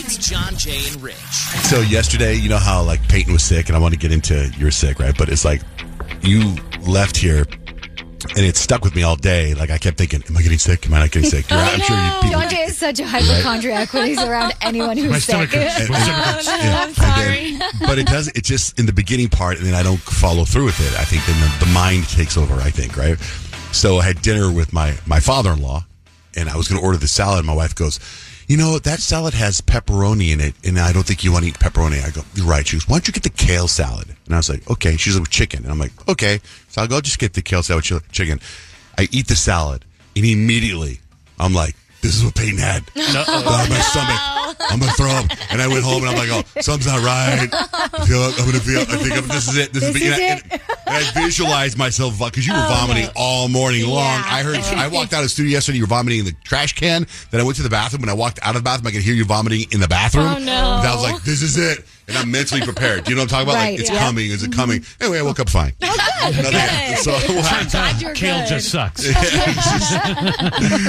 It's John, Jay, and Rich. So yesterday, you know how like Peyton was sick, and I want to get into you're sick, right? But it's like you left here, and it stuck with me all day. Like I kept thinking, "Am I getting sick? Am I not getting sick?" You're, I'm sure you people. John Jay is such a hypochondriac when he's around anyone who's sick. And- and- yeah, I'm sorry. then- but it does. It just in the beginning part, and then I don't follow through with it. I think then the, the mind takes over. I think right. So I had dinner with my my father in law, and I was going to order the salad. My wife goes, "You know that salad has pepperoni in it, and I don't think you want to eat pepperoni." I go, "You're right." She goes, "Why don't you get the kale salad?" And I was like, "Okay." She's like, "Chicken," and I'm like, "Okay." So I'll go just get the kale salad with chicken. I eat the salad, and immediately I'm like, "This is what Peyton had." Uh, my stomach. I'm gonna throw up. And I went home and I'm like, oh, something's not right. I feel, I'm gonna feel. I think I'm, this is it. This, This is, is and, it? I, and I visualized myself uh, because you were oh, vomiting all morning long. Yeah. I heard. I walked out of the studio yesterday. You were vomiting in the trash can. Then I went to the bathroom. When I walked out of the bathroom, I could hear you vomiting in the bathroom. Oh, no. And like, this is it. And I'm mentally prepared. Do you know what I'm talking about? Right, like, it's yeah. coming. Is it coming? Mm-hmm. Anyway, I woke up fine. Nothing- So Turns out you're kale good. just sucks.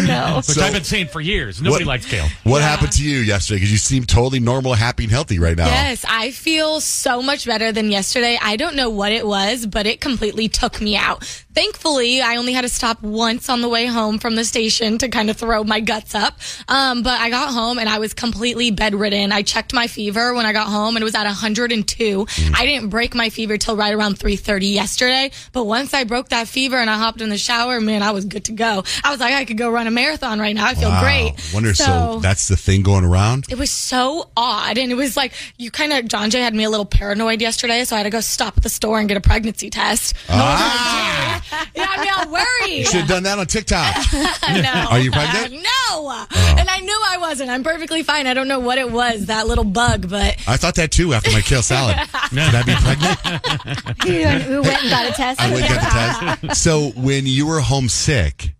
no. Which So- I've been saying for years. Nobody What- likes kale. What happened to you yesterday? Because you seem totally normal, happy, and healthy right now. Yes, I feel so much better than yesterday. I don't know what it was, but it completely took me out. Thankfully, I only had to stop once on the way home from the station to kind of throw my guts up. Um, but I got home and I was completely bedridden. I checked my fever when I got home and it was at 102. I didn't break my fever till right around 3:30 yesterday. But once I broke that fever and I hopped in the shower, man, I was good to go. I was like, I could go run a marathon right now. I feel Wow. great. Wonder so, that's the thing going around. It was so odd. And it was like, you kind of, John Jay had me a little paranoid yesterday. So I had to go stop at the store and get a pregnancy test. Ah, Yeah, I mean, I'm worried. you should have done that on TikTok. no. Are you pregnant? Uh, oh. no. And I knew I wasn't. I'm perfectly fine. I don't know what it was, that little bug, but I thought that too after my kale salad. Should I be pregnant? You who went and got a test. I went and got the test. So when you were homesick,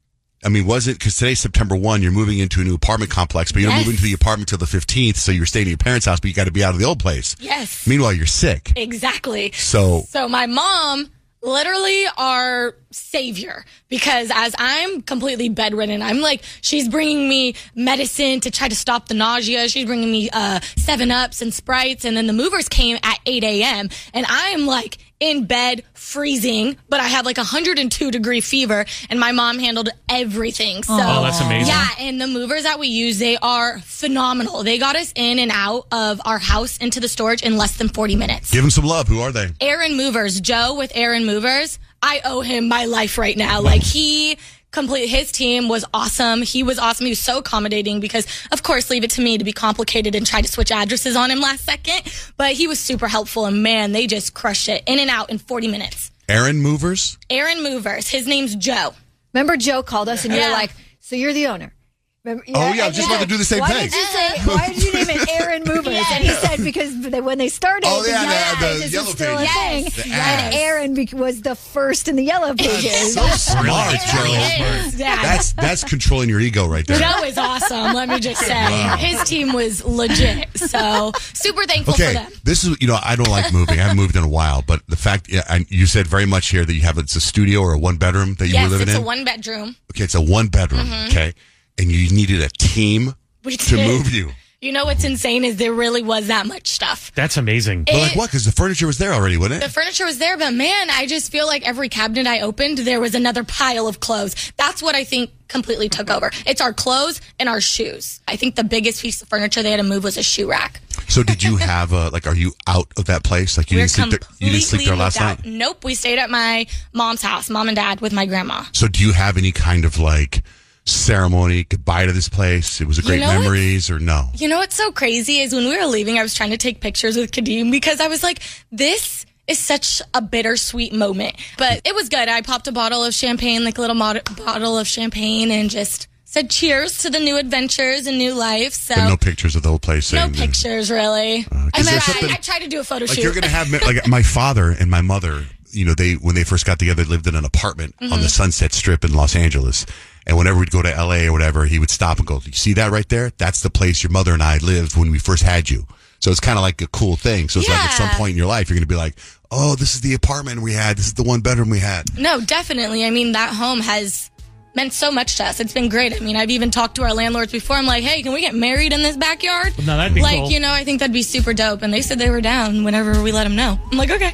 I mean, was it because today's September 1, you're moving into a new apartment complex, but you're not Yes. moving to the apartment till the 15th, so you're staying at your parents' house, but you got to be out of the old place. yes. Meanwhile, you're sick. Exactly. So, So my mom, literally our savior, because as I'm completely bedridden, I'm like, she's bringing me medicine to try to stop the nausea. She's bringing me uh, seven ups and sprites, and then the movers came at 8 a.m. and I am like in bed freezing, but I have like a 102 degree fever, and my mom handled everything. Oh, so Oh, that's amazing. Yeah, and the movers that we use, they are phenomenal. They got us in and out of our house into the storage in less than 40 minutes. give them some love. Who are they? Aaron Movers, Joe with Aaron Movers. I owe him my life right now. Like he complete his team was awesome. He was awesome. He was so accommodating because of course leave it to me to be complicated and try to switch addresses on him last second. But he was super helpful and man, they just crushed it in and out in 40 minutes. Aaron Movers? Aaron Movers, his name's Joe. Remember, Joe called us and you Yeah. were like, "So you're the owner." Remember, Oh, yeah, I was just you about to do the same why thing. Did you say, why did you name it Aaron Movers? And he said because they, when they started, Oh, yeah, the, the- yellow the yellow was still a pages. thing, The and ads. Aaron bec- was the first in the yellow pages. So smart, Joe. Yeah. That's, that's controlling your ego right there. Joe is awesome, let me just say. His team was legit. So super thankful for Okay, them. this is you know I don't like moving. I haven't moved in a while, but the fact yeah, and you said very much here that you have it's a studio or a one bedroom that you Yes, were living it's in. a one bedroom. okay, it's a one bedroom. Mm-hmm. Okay, and you needed a team We to did. move you. You know what's insane is there really was that much stuff. That's amazing. But like what? Because the furniture was there already, wasn't it? The furniture was there, but man, I just feel like every cabinet I opened, there was another pile of clothes. That's what I think completely took over. It's our clothes and our shoes. I think the biggest piece of furniture they had to move was a shoe rack. So did you have a like? Are you out of that place? Like you We're didn't sleep there? You didn't sleep there last out. night. Nope, we stayed at my mom's house, mom and dad, with my grandma. So do you have any kind of like ceremony goodbye to this place? It was a great know memories, or no? You know what's so crazy is when we were leaving, I was trying to take pictures with Kadeem because I was like, this is such a bittersweet moment. But it was good. I popped a bottle of champagne, like a little mod- bottle of champagne, and just said cheers to the new adventures and new life. So But no pictures of the whole place. no that- pictures really. I, is mean, I, I tried to do a photo like shoot. you're gonna have like my father and my mother you know they when they first got together lived in an apartment on Mm-hmm. the sunset strip in los angeles and whenever we'd go to la or whatever he would stop and go you see that right there that's the place your mother and i lived when we first had you so it's kind of like a cool thing so it's like at some point in your life you're gonna be like oh this is the apartment we had this is the one bedroom we had No, definitely. I mean, that home has meant so much to us. It's been great. I mean, I've even talked to our landlords before. I'm like, hey, can we get married in this backyard? No, that'd be like, cool. you know, I think that'd be super dope. And they said they were down whenever we let them know. I'm like, okay.